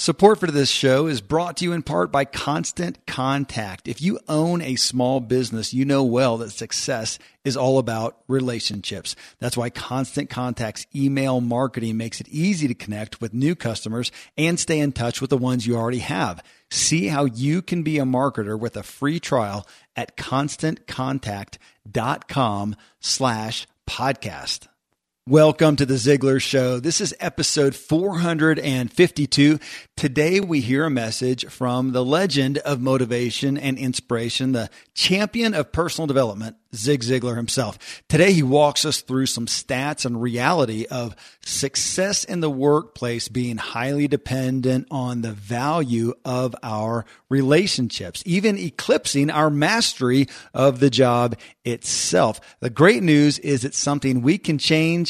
Support for this show is brought to you in part by Constant Contact. If you own a small business, you know well that success is all about relationships. That's why Constant Contact's email marketing makes it easy to connect with new customers and stay in touch with the ones you already have. See how you can be a marketer with a free trial at constantcontact.com slash podcast. Welcome to the Ziglar Show. This is episode 452. Today we hear a message from the legend of motivation and inspiration, the champion of personal development, Zig Ziglar himself. Today he walks us through some stats and reality of success in the workplace being highly dependent on the value of our relationships, even eclipsing our mastery of the job itself. The great news is it's something we can change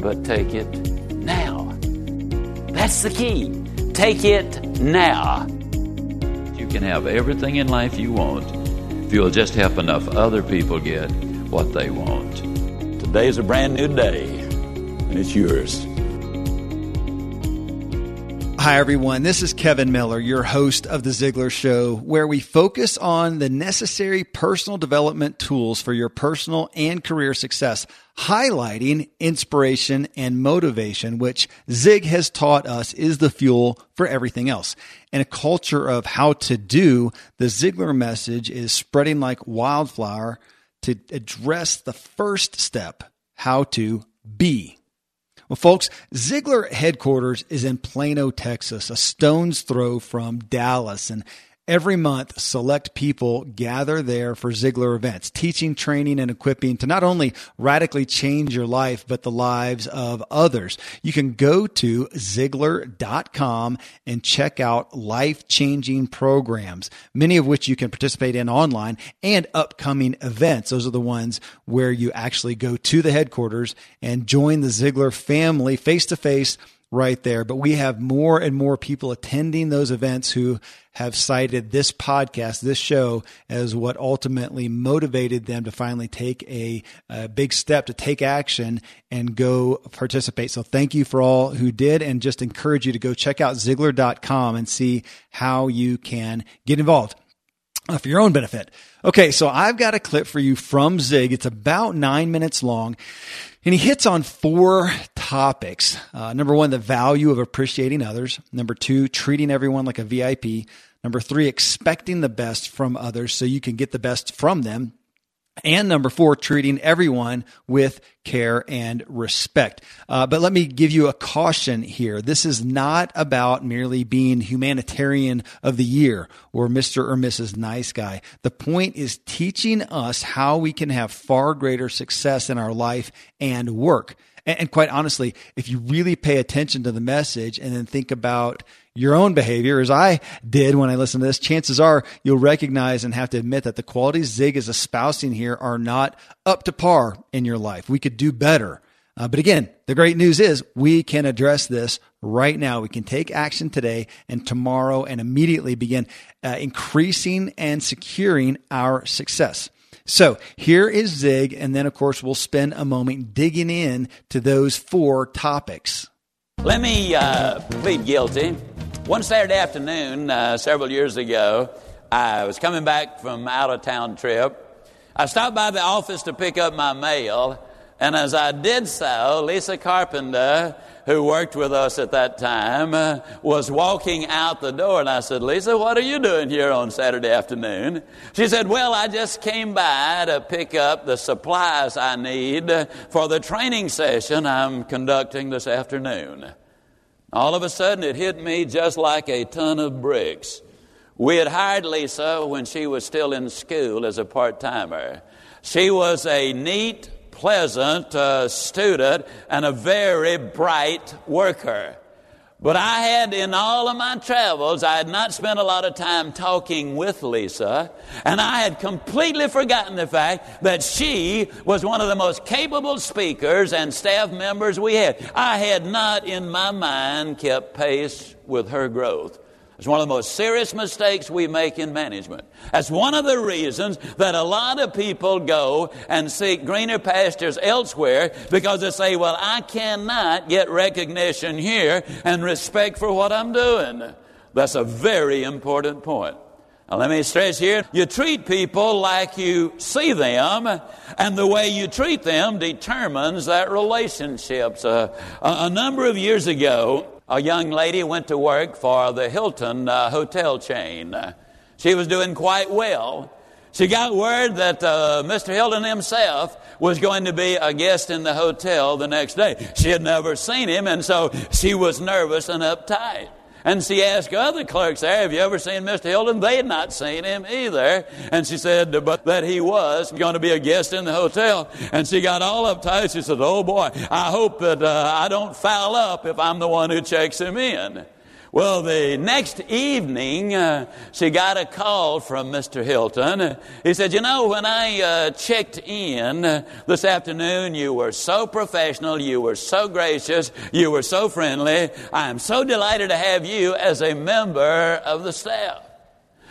but take it now. That's the key. Take it now. You can have everything in life you want if you'll just help enough other people get what they want. Today is a brand new day, and it's yours. Hi, everyone. This is Kevin Miller, your host of The Ziglar Show, where we focus on the necessary personal development tools for your personal and career success, highlighting inspiration and motivation, which Zig has taught us is the fuel for everything else. In a culture of how to do, the Ziglar message is spreading like wildfire to address the first step, how to be. Well, folks, Ziglar headquarters is in Plano, Texas, a stone's throw from Dallas. And Every month, select people gather there for Ziglar events, teaching, training, and equipping to not only radically change your life, but the lives of others. You can go to Ziglar.com and check out life changing programs, many of which you can participate in online and upcoming events. Those are the ones where you actually go to the headquarters and join the Ziglar family face to face right there. But we have more and more people attending those events who have cited this podcast, this show, as what ultimately motivated them to finally take a, a, big step to take action and go participate. So thank you for all who did and just encourage you to go check out Ziglar.com and see how you can get involved uh, for your own benefit. Okay, so I've got a clip for you from Zig. It's about nine minutes long. And he hits on four topics. Uh, number one, the value of appreciating others. Number two, treating everyone like a VIP. Number three, expecting the best from others so you can get the best from them. And number four, treating everyone with care and respect. Uh, but let me give you a caution here. This is not about merely being humanitarian of the year or Mr. or Mrs. Nice Guy. The point is teaching us how we can have far greater success in our life and work. And, and quite honestly, if you really pay attention to the message and then think about your own behavior, as I did when I listened to this, chances are you'll recognize and have to admit that the qualities Zig is espousing here are not up to par in your life. We could do better. Uh, but again, the great news is we can address this right now. We can take action today and tomorrow and immediately begin uh, increasing and securing our success. So here is Zig, and then of course we'll spend a moment digging in to those four topics. Let me uh, plead guilty. One Saturday afternoon, uh, several years ago, I was coming back from out of town trip. I stopped by the office to pick up my mail, and as I did so, Lisa Carpenter who worked with us at that time, uh, was walking out the door. And I said, Lisa, what are you doing here on Saturday afternoon? She said, Well, I just came by to pick up the supplies I need for the training session I'm conducting this afternoon. All of a sudden, it hit me just like a ton of bricks. We had hired Lisa when she was still in school as a part timer. She was a neat, pleasant uh, student and a very bright worker. But I had, in all of my travels, I had not spent a lot of time talking with Lisa, and I had completely forgotten the fact that she was one of the most capable speakers and staff members we had. I had not, in my mind, kept pace with her growth. It's one of the most serious mistakes we make in management. That's one of the reasons that a lot of people go and seek greener pastures elsewhere because they say, well, I cannot get recognition here and respect for what I'm doing. That's a very important point. Now, let me stress here you treat people like you see them, and the way you treat them determines that relationships. Uh, a, a number of years ago, a young lady went to work for the Hilton uh, hotel chain. She was doing quite well. She got word that uh, Mr. Hilton himself was going to be a guest in the hotel the next day. She had never seen him, and so she was nervous and uptight. And she asked other clerks there, Have you ever seen Mr. Hilton? They had not seen him either. And she said, But that he was going to be a guest in the hotel. And she got all uptight. She said, Oh boy, I hope that uh, I don't foul up if I'm the one who checks him in. Well, the next evening, uh, she got a call from Mr. Hilton. He said, You know, when I uh, checked in uh, this afternoon, you were so professional, you were so gracious, you were so friendly. I am so delighted to have you as a member of the staff.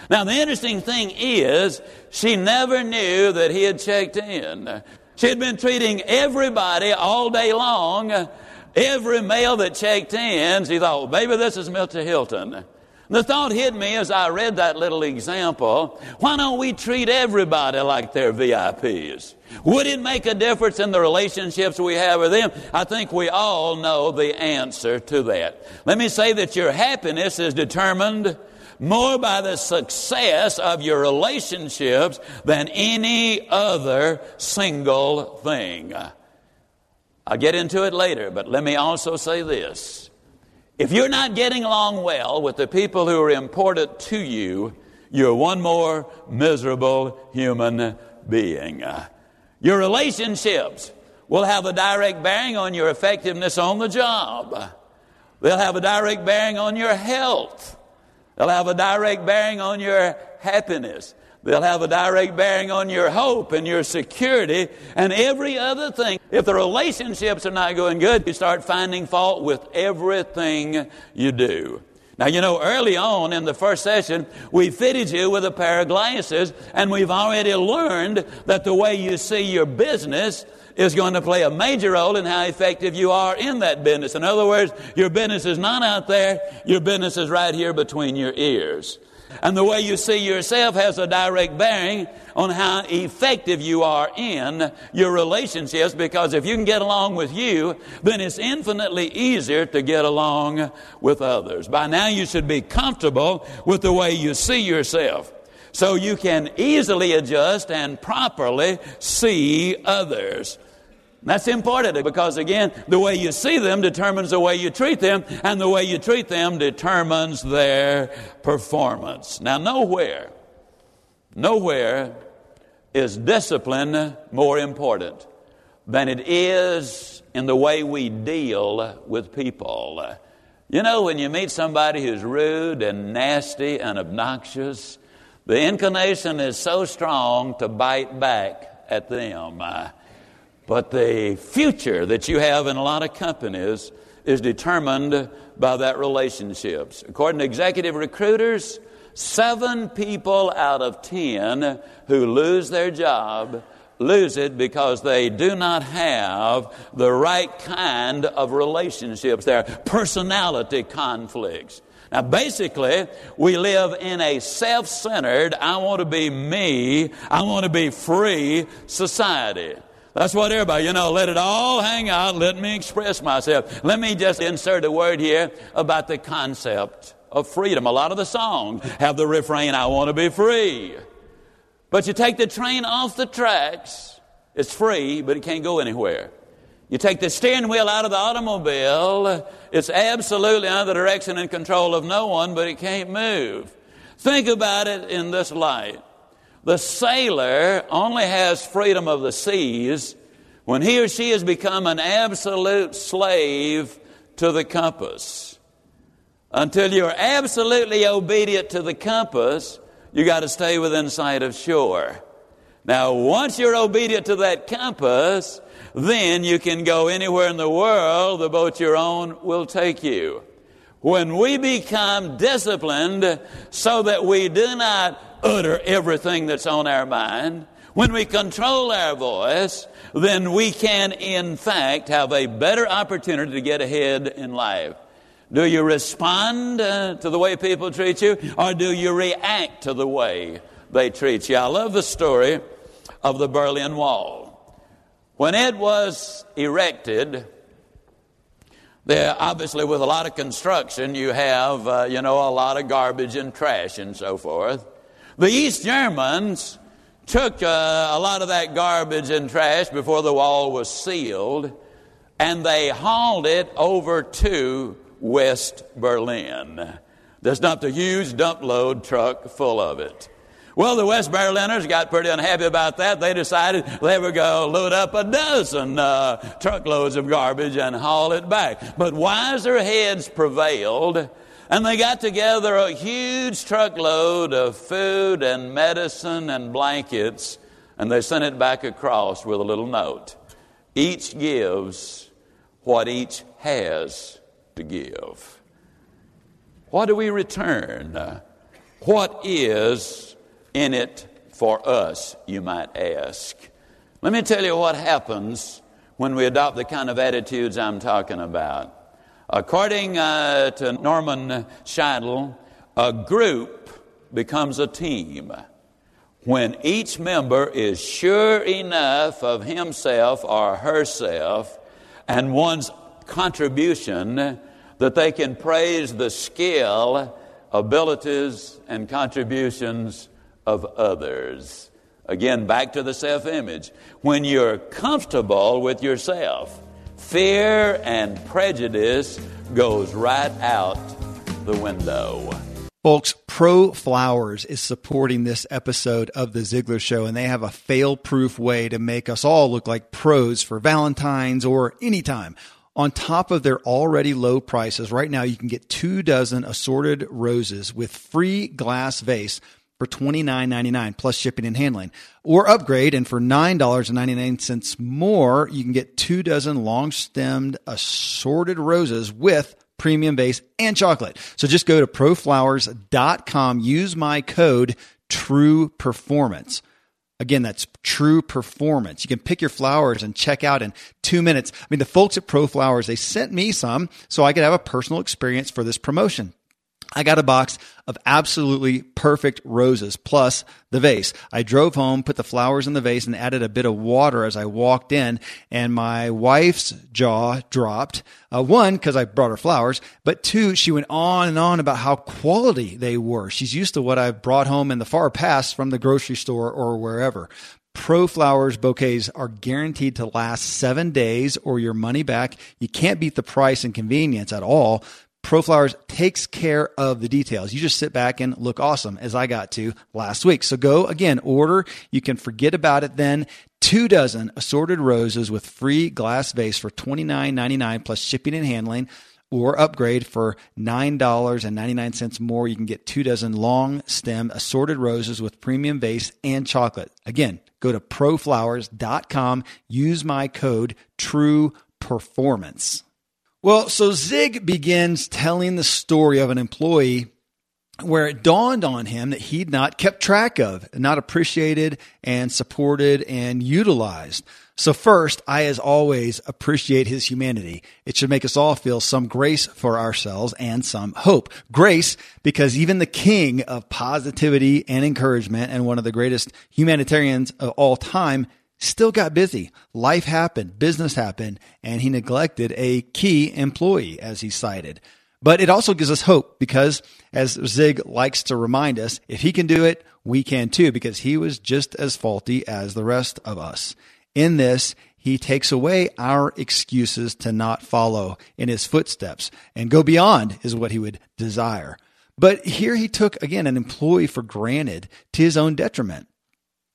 Now, the interesting thing is, she never knew that he had checked in. She had been treating everybody all day long Every male that checked in, he thought, well, maybe this is Mr. Hilton. The thought hit me as I read that little example why don't we treat everybody like they're VIPs? Would it make a difference in the relationships we have with them? I think we all know the answer to that. Let me say that your happiness is determined more by the success of your relationships than any other single thing. I'll get into it later, but let me also say this. If you're not getting along well with the people who are important to you, you're one more miserable human being. Your relationships will have a direct bearing on your effectiveness on the job. They'll have a direct bearing on your health. They'll have a direct bearing on your happiness. They'll have a direct bearing on your hope and your security and every other thing. If the relationships are not going good, you start finding fault with everything you do. Now, you know, early on in the first session, we fitted you with a pair of glasses, and we've already learned that the way you see your business is going to play a major role in how effective you are in that business. In other words, your business is not out there, your business is right here between your ears. And the way you see yourself has a direct bearing on how effective you are in your relationships because if you can get along with you, then it's infinitely easier to get along with others. By now you should be comfortable with the way you see yourself so you can easily adjust and properly see others. That's important because, again, the way you see them determines the way you treat them, and the way you treat them determines their performance. Now, nowhere, nowhere is discipline more important than it is in the way we deal with people. You know, when you meet somebody who's rude and nasty and obnoxious, the inclination is so strong to bite back at them. But the future that you have in a lot of companies is determined by that relationships. According to executive recruiters, seven people out of ten who lose their job lose it because they do not have the right kind of relationships. There are personality conflicts. Now, basically, we live in a self centered, I want to be me, I want to be free society. That's what everybody, you know, let it all hang out. Let me express myself. Let me just insert a word here about the concept of freedom. A lot of the songs have the refrain, I want to be free. But you take the train off the tracks, it's free, but it can't go anywhere. You take the steering wheel out of the automobile, it's absolutely under the direction and control of no one, but it can't move. Think about it in this light. The sailor only has freedom of the seas when he or she has become an absolute slave to the compass. Until you're absolutely obedient to the compass, you got to stay within sight of shore. Now, once you're obedient to that compass, then you can go anywhere in the world the boat you're on will take you. When we become disciplined so that we do not utter everything that's on our mind, when we control our voice, then we can, in fact, have a better opportunity to get ahead in life. Do you respond uh, to the way people treat you, or do you react to the way they treat you? I love the story of the Berlin Wall. When it was erected, there obviously with a lot of construction, you have uh, you know a lot of garbage and trash and so forth. The East Germans took uh, a lot of that garbage and trash before the wall was sealed, and they hauled it over to West Berlin. There's dumped a huge dump load truck full of it. Well, the West Berliners got pretty unhappy about that. They decided they were going to load up a dozen uh, truckloads of garbage and haul it back. But wiser heads prevailed, and they got together a huge truckload of food and medicine and blankets, and they sent it back across with a little note. Each gives what each has to give. What do we return? What is in it for us, you might ask? Let me tell you what happens when we adopt the kind of attitudes I'm talking about. According uh, to Norman Shidle, a group becomes a team when each member is sure enough of himself or herself and one's contribution that they can praise the skill, abilities, and contributions of others. Again, back to the self image. When you're comfortable with yourself, fear and prejudice goes right out the window. Folks, Pro Flowers is supporting this episode of The Ziglar Show, and they have a fail proof way to make us all look like pros for Valentine's or anytime. On top of their already low prices, right now you can get two dozen assorted roses with free glass vase for $29.99 plus shipping and handling. Or upgrade and for $9.99 more, you can get two dozen long stemmed assorted roses with premium base and chocolate. So just go to proflowers.com, use my code true performance. Again, that's true performance. You can pick your flowers and check out in two minutes. I mean, the folks at Pro Flowers, they sent me some so I could have a personal experience for this promotion. I got a box of absolutely perfect roses plus the vase. I drove home, put the flowers in the vase, and added a bit of water as I walked in. And my wife's jaw dropped. Uh, one, because I brought her flowers, but two, she went on and on about how quality they were. She's used to what I've brought home in the far past from the grocery store or wherever. Pro Flowers bouquets are guaranteed to last seven days or your money back. You can't beat the price and convenience at all. ProFlowers takes care of the details. You just sit back and look awesome as I got to last week. So go again, order. You can forget about it then. Two dozen assorted roses with free glass vase for $29.99 plus shipping and handling or upgrade for $9.99 more. You can get two dozen long stem assorted roses with premium vase and chocolate. Again, go to proflowers.com. Use my code TRUE PERFORMANCE. Well, so Zig begins telling the story of an employee where it dawned on him that he'd not kept track of, not appreciated and supported and utilized. So first, I as always appreciate his humanity. It should make us all feel some grace for ourselves and some hope. Grace because even the king of positivity and encouragement and one of the greatest humanitarians of all time still got busy. Life happened, business happened, and he neglected a key employee, as he cited. But it also gives us hope because, as Zig likes to remind us, if he can do it, we can too, because he was just as faulty as the rest of us. In this, he takes away our excuses to not follow in his footsteps and go beyond is what he would desire. But here he took, again, an employee for granted to his own detriment.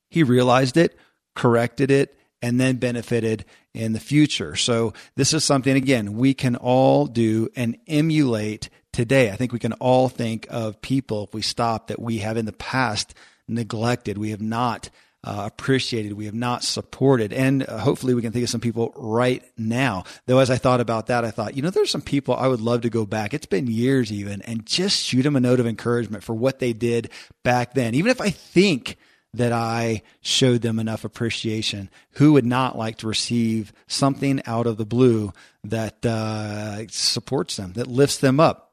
He realized it, corrected it, and then benefited in the future. So this is something, again, we can all do and emulate today. I think we can all think of people, if we stop, that we have in the past neglected. We have not uh, appreciated. We have not supported. And uh, hopefully we can think of some people right now. Though as I thought about that, I thought, you know, there's some people I would love to go back. It's been years even and just shoot them a note of encouragement for what they did back then. Even if I think that I showed them enough appreciation, who would not like to receive something out of the blue that uh, supports them, that lifts them up?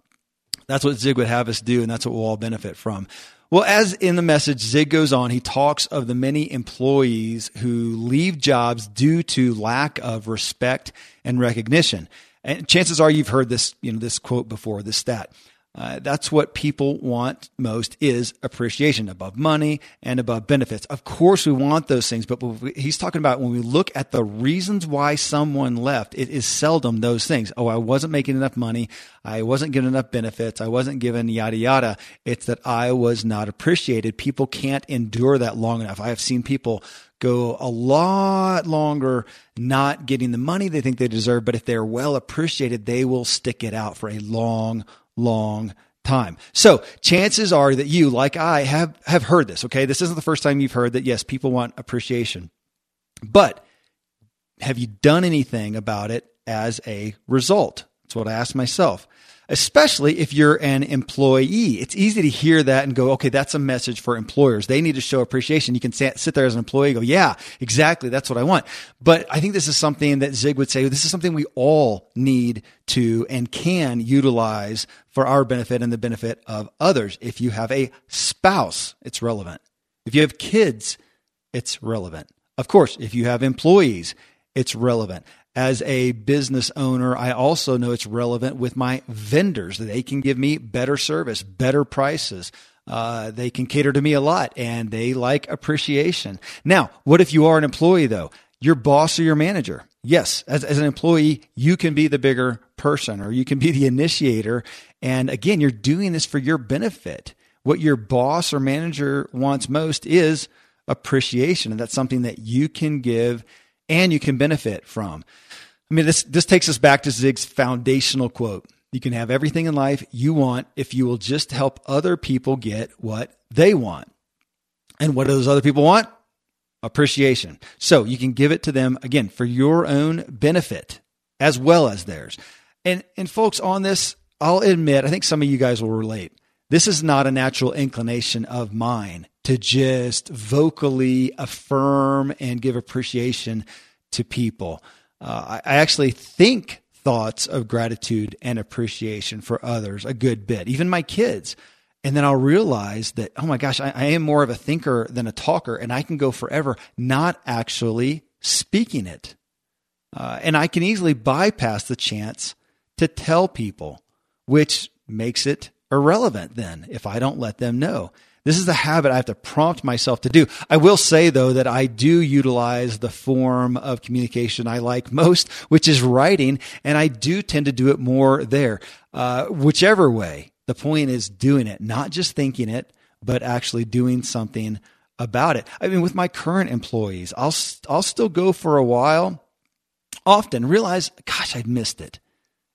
That's what Zig would have us do, and that's what we'll all benefit from. Well, as in the message, Zig goes on, he talks of the many employees who leave jobs due to lack of respect and recognition. And chances are you've heard this, you know, this quote before, this stat. Uh, that's what people want most is appreciation above money and above benefits. Of course, we want those things, but he's talking about when we look at the reasons why someone left, it is seldom those things. Oh, I wasn't making enough money. I wasn't given enough benefits. I wasn't given yada yada. It's that I was not appreciated. People can't endure that long enough. I have seen people go a lot longer not getting the money they think they deserve, but if they're well appreciated, they will stick it out for a long, long time. So chances are that you, like I, have, have heard this. Okay. This isn't the first time you've heard that, yes, people want appreciation, but have you done anything about it as a result? That's what I asked myself especially if you're an employee. It's easy to hear that and go, okay, that's a message for employers. They need to show appreciation. You can sit there as an employee go, yeah, exactly. That's what I want. But I think this is something that Zig would say, this is something we all need to and can utilize for our benefit and the benefit of others. If you have a spouse, it's relevant. If you have kids, it's relevant. Of course, if you have employees, it's relevant as a business owner, I also know it's relevant with my vendors. They can give me better service, better prices. Uh, they can cater to me a lot and they like appreciation. Now, what if you are an employee though? Your boss or your manager. Yes, as, as an employee, you can be the bigger person or you can be the initiator. And again, you're doing this for your benefit. What your boss or manager wants most is appreciation. And that's something that you can give and you can benefit from. I mean, this, this takes us back to Zig's foundational quote. You can have everything in life you want if you will just help other people get what they want. And what do those other people want? Appreciation. So you can give it to them again for your own benefit as well as theirs. And, and folks on this, I'll admit, I think some of you guys will relate. This is not a natural inclination of mine to just vocally affirm and give appreciation to people. Uh, I, I actually think thoughts of gratitude and appreciation for others a good bit, even my kids. And then I'll realize that, oh my gosh, I, I, am more of a thinker than a talker, and I can go forever not actually speaking it. Uh, and I can easily bypass the chance to tell people, which makes it irrelevant then if I don't let them know. This is a habit I have to prompt myself to do. I will say though that I do utilize the form of communication I like most, which is writing, and I do tend to do it more there. Uh, whichever way, the point is doing it, not just thinking it, but actually doing something about it. I mean, with my current employees, I'll I'll still go for a while, often realize, gosh, I've missed it.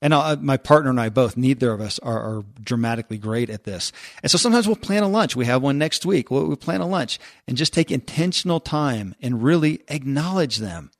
And uh, my partner and I both, neither of us are, are, dramatically great at this. And so sometimes we'll plan a lunch. We have one next week. We'll, we'll plan a lunch and just take intentional time and really acknowledge them.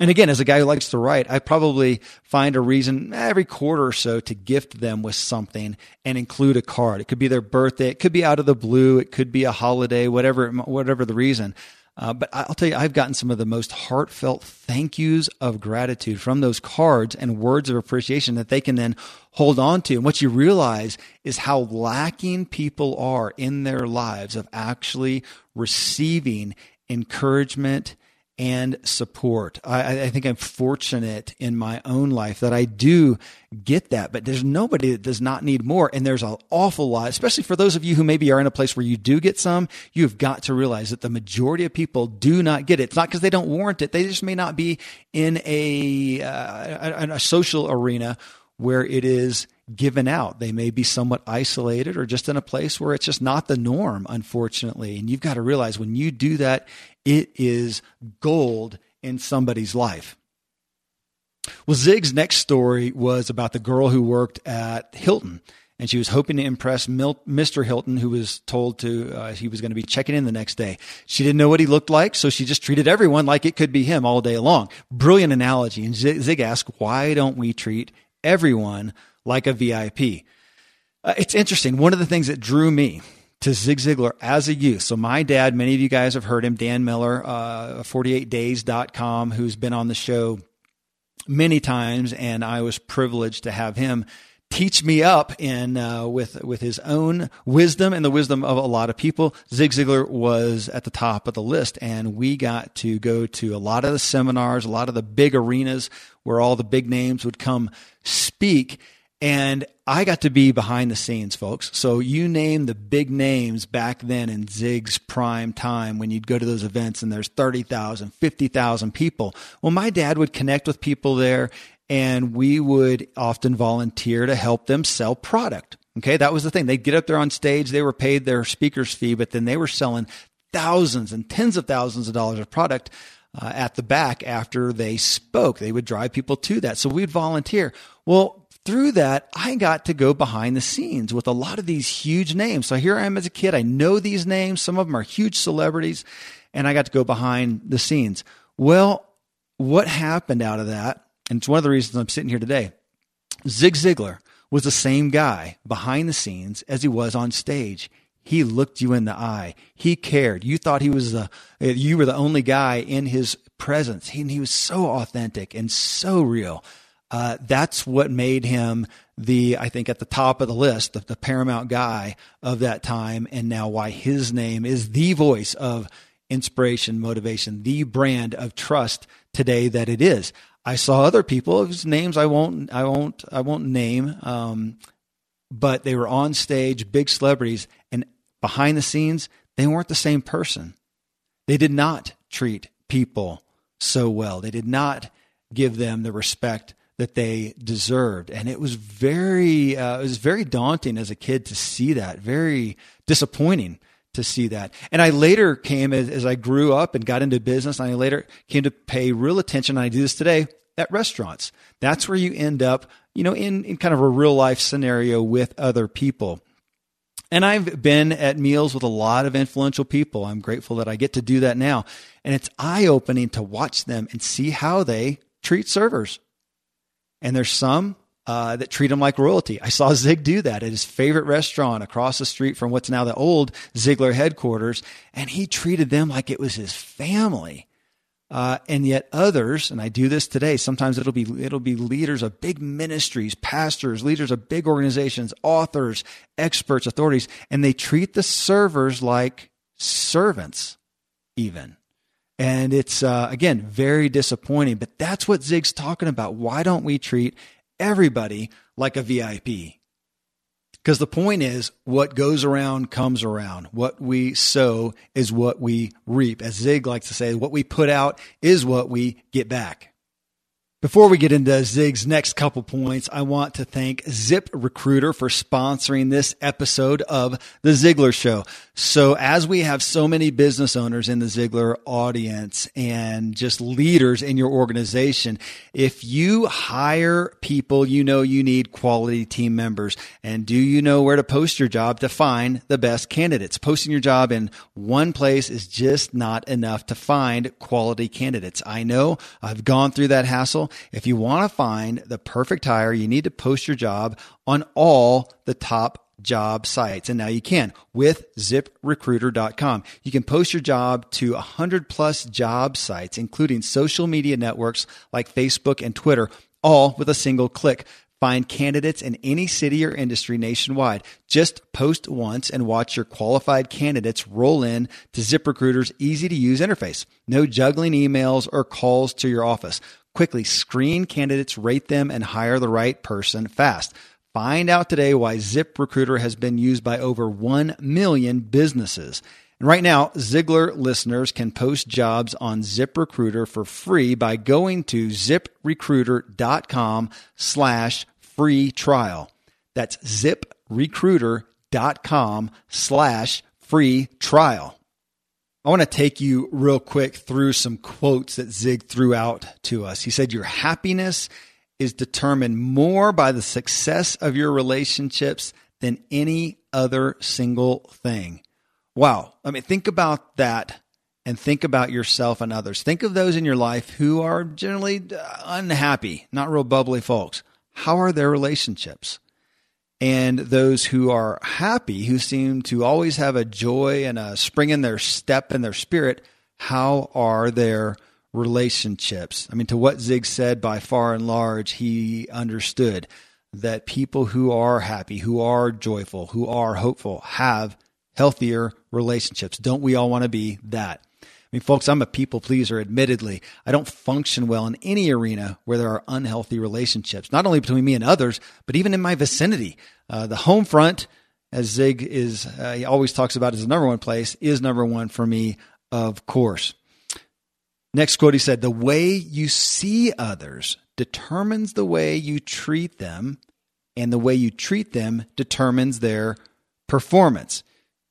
And again, as a guy who likes to write, I probably find a reason every quarter or so to gift them with something and include a card. It could be their birthday. It could be out of the blue. It could be a holiday, whatever, whatever the reason. Uh, but I'll tell you, I've gotten some of the most heartfelt thank yous of gratitude from those cards and words of appreciation that they can then hold on to. And what you realize is how lacking people are in their lives of actually receiving encouragement and support. I, I, think I'm fortunate in my own life that I do get that, but there's nobody that does not need more. And there's an awful lot, especially for those of you who maybe are in a place where you do get some, you've got to realize that the majority of people do not get it. It's not because they don't warrant it. They just may not be in a, uh, a, a social arena where it is given out. They may be somewhat isolated or just in a place where it's just not the norm, unfortunately. And you've got to realize when you do that, it is gold in somebody's life. Well, Zig's next story was about the girl who worked at Hilton. and she was hoping to impress Mil- Mr. Hilton, who was told to uh, he was going to be checking in the next day. She didn't know what he looked like, so she just treated everyone like it could be him all day long. Brilliant analogy. And Zig asked, "Why don't we treat everyone like a VIP?" Uh, it's interesting. One of the things that drew me to Zig Ziglar as a youth. So my dad, many of you guys have heard him, Dan Miller, uh, 48days.com, who's been on the show many times, and I was privileged to have him teach me up in uh, with with his own wisdom and the wisdom of a lot of people. Zig Ziglar was at the top of the list, and we got to go to a lot of the seminars, a lot of the big arenas where all the big names would come speak. And I got to be behind the scenes, folks. So you name the big names back then in Zig's prime time when you'd go to those events and there's 30,000, 50,000 people. Well, my dad would connect with people there and we would often volunteer to help them sell product. Okay. That was the thing. They'd get up there on stage. They were paid their speaker's fee, but then they were selling thousands and tens of thousands of dollars of product uh, at the back after they spoke. They would drive people to that. So we'd volunteer. Well, through that, I got to go behind the scenes with a lot of these huge names. So here I am as a kid. I know these names. Some of them are huge celebrities and I got to go behind the scenes. Well, what happened out of that and it's one of the reasons I'm sitting here today. Zig Ziglar was the same guy behind the scenes as he was on stage. He looked you in the eye. He cared. You thought he was the, you were the only guy in his presence. He, he was so authentic and so real. Uh, that's what made him the, I think, at the top of the list, the, the paramount guy of that time, and now why his name is the voice of inspiration, motivation, the brand of trust today that it is. I saw other people whose names I won't I won't I won't name, um, but they were on stage, big celebrities, and behind the scenes, they weren't the same person. They did not treat people so well. They did not give them the respect that they deserved, and it was very uh, it was very daunting as a kid to see that. Very disappointing to see that. And I later came as, as I grew up and got into business. I later came to pay real attention. And I do this today at restaurants. That's where you end up, you know, in, in kind of a real life scenario with other people. And I've been at meals with a lot of influential people. I'm grateful that I get to do that now. And it's eye opening to watch them and see how they treat servers. And there's some uh, that treat them like royalty. I saw Zig do that at his favorite restaurant across the street from what's now the old Ziglar headquarters, and he treated them like it was his family. Uh, and yet others, and I do this today. Sometimes it'll be it'll be leaders of big ministries, pastors, leaders of big organizations, authors, experts, authorities, and they treat the servers like servants, even. And it's uh, again very disappointing. But that's what Zig's talking about. Why don't we treat everybody like a VIP. Because the point is, what goes around comes around. What we sow is what we reap. As Zig likes to say, what we put out is what we get back. Before we get into Zig's next couple points, I want to thank Zip Recruiter for sponsoring this episode of The Ziglar Show. So as we have so many business owners in the Ziglar audience and just leaders in your organization, if you hire people, you know you need quality team members. And do you know where to post your job to find the best candidates? Posting your job in one place is just not enough to find quality candidates. I know I've gone through that hassle. If you want to find the perfect hire, you need to post your job on all the top job sites. And now you can with ziprecruiter.com. You can post your job to 100 plus job sites, including social media networks like Facebook and Twitter, all with a single click. Find candidates in any city or industry nationwide. Just post once and watch your qualified candidates roll in to ZipRecruiter's easy to use interface. No juggling emails or calls to your office. Quickly screen candidates, rate them, and hire the right person fast. Find out today why ZipRecruiter has been used by over 1 million businesses. And right now, Ziglar listeners can post jobs on ZipRecruiter for free by going to ziprecruiter.com slash free trial. That's ziprecruiter.com slash free trial. I want to take you real quick through some quotes that Zig threw out to us. He said, Your happiness is determined more by the success of your relationships than any other single thing. Wow. I mean, think about that and think about yourself and others. Think of those in your life who are generally uh, unhappy, not real bubbly folks. How are their relationships? And those who are happy, who seem to always have a joy and a spring in their step and their spirit, how are their relationships? I mean, to what Zig said, by far and large, he understood that people who are happy, who are joyful, who are hopeful, have healthier relationships. Don't we all want to be that? I mean, folks, I'm a people pleaser, admittedly. I don't function well in any arena where there are unhealthy relationships, not only between me and others, but even in my vicinity. Uh, the home front, as Zig is, uh, he always talks about as the number one place, is number one for me, of course. Next quote, he said, The way you see others determines the way you treat them, and the way you treat them determines their performance.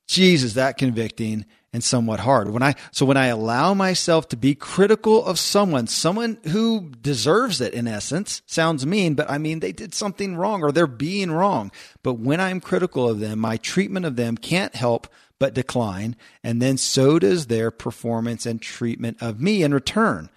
Jesus, that convicting and somewhat hard. When I so when I allow myself to be critical of someone, someone who deserves it in essence, sounds mean, but I mean they did something wrong or they're being wrong. But when I'm critical of them, my treatment of them can't help but decline, and then so does their performance and treatment of me in return.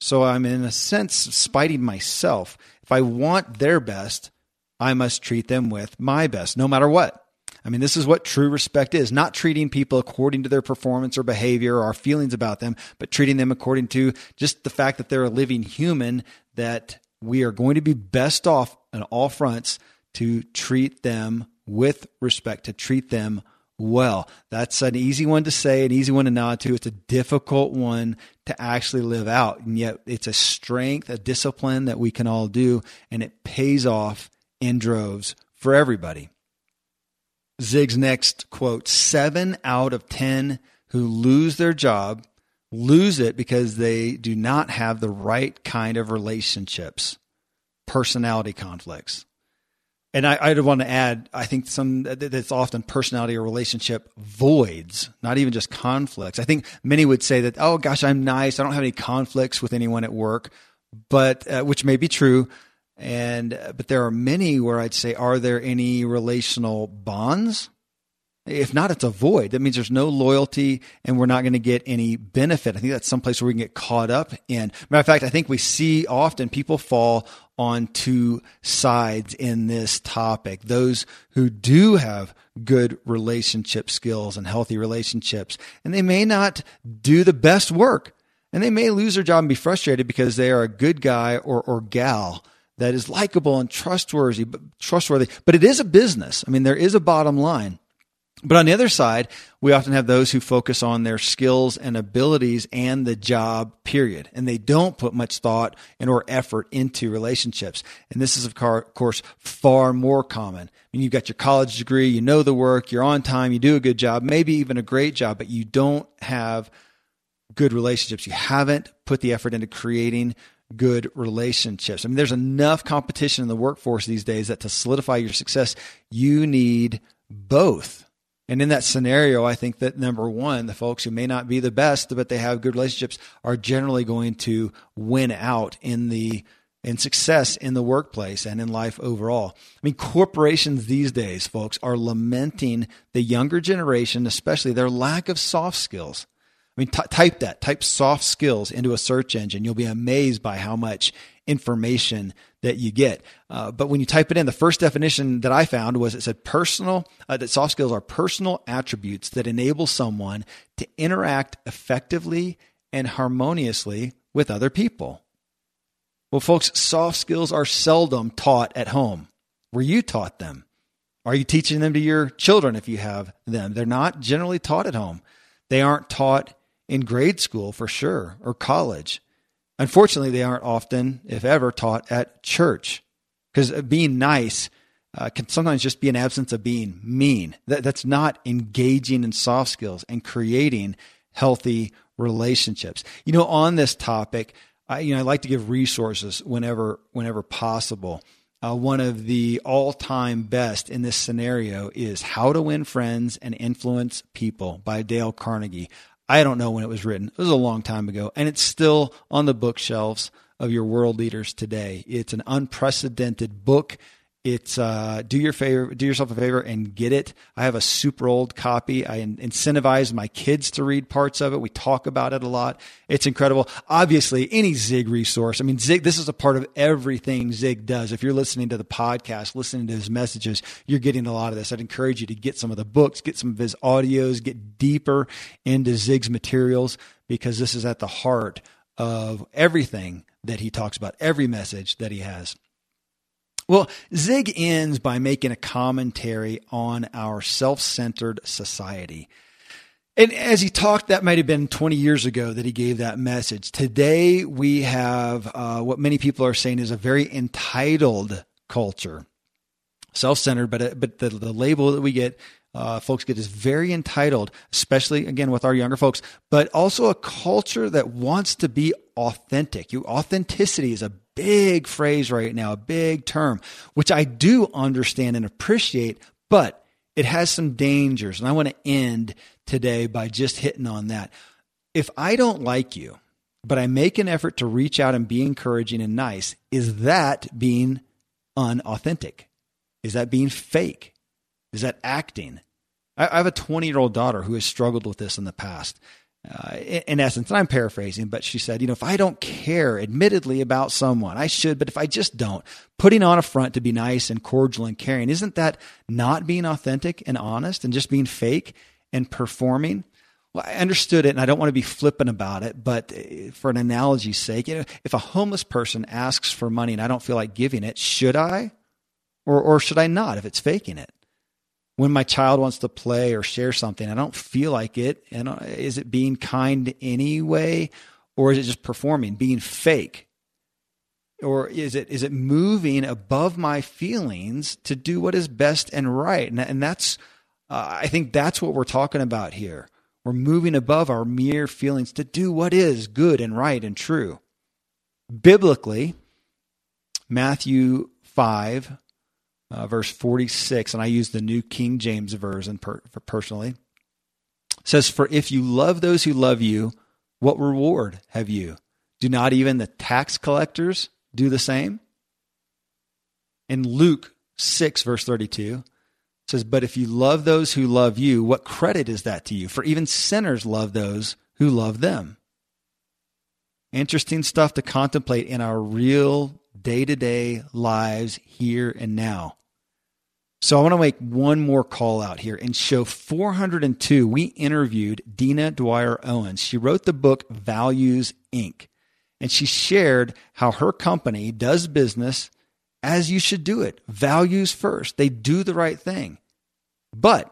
So I'm in a sense spiting myself. If I want their best, I must treat them with my best, no matter what. I mean, this is what true respect is not treating people according to their performance or behavior or our feelings about them, but treating them according to just the fact that they're a living human, that we are going to be best off on all fronts to treat them with respect, to treat them well. That's an easy one to say, an easy one to nod to. It's a difficult one to actually live out. And yet it's a strength, a discipline that we can all do, and it pays off in droves for everybody. Zig's next quote seven out of 10 who lose their job lose it because they do not have the right kind of relationships, personality conflicts. And I, I want to add, I think some that's often personality or relationship voids, not even just conflicts. I think many would say that, oh gosh, I'm nice. I don't have any conflicts with anyone at work, but uh, which may be true and uh, but there are many where I'd say, are there any relational bonds? If not, it's a void. That means there's no loyalty and we're not going to get any benefit. I think that's someplace where we can get caught up in. Matter of fact, I think we see often people fall on two sides in this topic. Those who do have good relationship skills and healthy relationships, and they may not do the best work and they may lose their job and be frustrated because they are a good guy or, or gal that is likable and trustworthy, trustworthy. But it is a business. I mean, there is a bottom line. But on the other side, we often have those who focus on their skills and abilities and the job, period. And they don't put much thought and or effort into relationships. And this is, of course, far more common. I mean, you've got your college degree, you know the work, you're on time, you do a good job, maybe even a great job, but you don't have good relationships. You haven't put the effort into creating good relationships. I mean, there's enough competition in the workforce these days that to solidify your success, you need both. And in that scenario, I think that number one, the folks who may not be the best, but they have good relationships are generally going to win out in the in success in the workplace and in life overall. I mean, corporations these days, folks, are lamenting the younger generation, especially their lack of soft skills. I mean, t- type that, type soft skills into a search engine. You'll be amazed by how much information that you get. Uh, but when you type it in, the first definition that I found was it said personal, uh, that soft skills are personal attributes that enable someone to interact effectively and harmoniously with other people. Well, folks, soft skills are seldom taught at home. Were you taught them? Are you teaching them to your children if you have them? They're not generally taught at home. They aren't taught in grade school for sure or college. Unfortunately, they aren't often, if ever, taught at church because being nice uh, can sometimes just be an absence of being mean. That, that's not engaging in soft skills and creating healthy relationships. You know, on this topic, I, you know, I like to give resources whenever whenever possible. Uh, one of the all-time best in this scenario is "How to Win Friends and Influence People" by Dale Carnegie. I don't know when it was written. It was a long time ago, and it's still on the bookshelves of your world leaders today. It's an unprecedented book it's uh, do your favor, do yourself a favor and get it. I have a super old copy. I incentivize my kids to read parts of it. We talk about it a lot. It's incredible. Obviously, any Zig resource. I mean, Zig. This is a part of everything Zig does. If you're listening to the podcast, listening to his messages, you're getting a lot of this. I'd encourage you to get some of the books, get some of his audios, get deeper into Zig's materials because this is at the heart of everything that he talks about, every message that he has. Well, Zig ends by making a commentary on our self centered society. And as he talked, that might have been 20 years ago that he gave that message. Today, we have uh, what many people are saying is a very entitled culture, self centered, but, uh, but the, the label that we get uh, folks get is very entitled, especially again with our younger folks, but also a culture that wants to be authentic. You authenticity is a big phrase right now, a big term, which I do understand and appreciate, but it has some dangers. And I want to end today by just hitting on that. If I don't like you, but I make an effort to reach out and be encouraging and nice, is that being unauthentic? Is that being fake? Is that acting? I have a 20 year old daughter who has struggled with this in the past uh, in, in, essence, and I'm paraphrasing, but she said, you know, if I don't care, admittedly, about someone, I should, but if I just don't, putting on a front to be nice and cordial and caring, isn't that not being authentic and honest and just being fake and performing? Well, I understood it and I don't want to be flippant about it, but uh, for an analogy's sake, you know, if a homeless person asks for money and I don't feel like giving it, should I? Or, or should I not if it's faking it? When my child wants to play or share something, I don't feel like it. And is it being kind anyway, or is it just performing, being fake? Or is it is it moving above my feelings to do what is best and right? And, and that's uh, I think that's what we're talking about here. We're moving above our mere feelings to do what is good and right and true. Biblically, Matthew 5 uh, verse 46, and I use the New King James Version per, personally. It says, For if you love those who love you, what reward have you? Do not even the tax collectors do the same? In Luke 6, verse 32, says, But if you love those who love you, what credit is that to you? For even sinners love those who love them. Interesting stuff to contemplate in our real day to day lives here and now. So I want to make one more call out here. In show 402, we interviewed Dina Dwyer Owens. She wrote the book Values Inc. And she shared how her company does business as you should do it. Values first. They do the right thing. But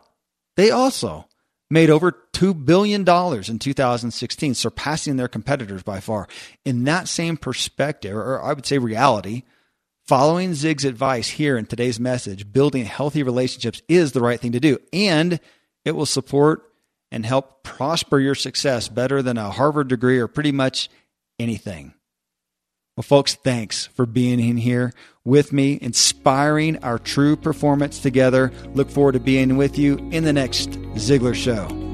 they also made over $2 billion in 2016, surpassing their competitors by far. In that same perspective, or I would say reality, Following Zig's advice here in today's message, building healthy relationships is the right thing to do, and it will support and help prosper your success better than a Harvard degree or pretty much anything. Well, folks, thanks for being in here with me, inspiring our true performance together. Look forward to being with you in the next Ziglar Show.